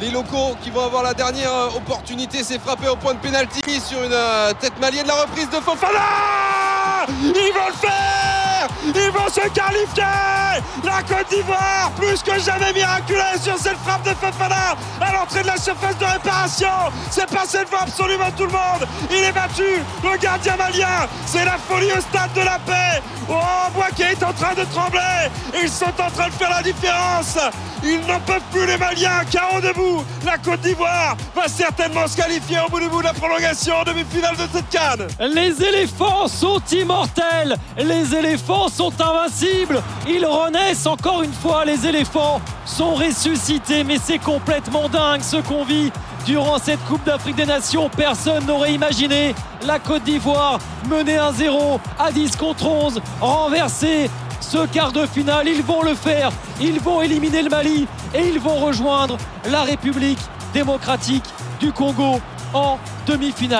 Les locaux qui vont avoir la dernière euh, opportunité, c'est frappé au point de pénalty sur une euh, tête malienne. La reprise de Fofana Ils vont le faire Ils vont se qualifier La Côte d'Ivoire, plus que jamais miraculeuse sur cette frappe de Fofana à l'entrée de la surface de réparation. C'est passé devant absolument tout le monde. Il est battu, le gardien malien. C'est la folie au stade de la paix. Oh, qu'il est en train de trembler. Ils sont en train de faire la différence. Ils n'en peuvent plus les Maliens, carreau debout. La Côte d'Ivoire va certainement se qualifier au bout du bout de la prolongation en demi-finale de cette canne. Les éléphants sont immortels, les éléphants sont invincibles, ils renaissent encore une fois, les éléphants sont ressuscités, mais c'est complètement dingue ce qu'on vit. Durant cette Coupe d'Afrique des Nations, personne n'aurait imaginé la Côte d'Ivoire mener 1-0 à 10 contre 11, ce quart de finale. Ils vont le faire. Ils vont éliminer le Mali et ils vont rejoindre la République démocratique du Congo en demi-finale.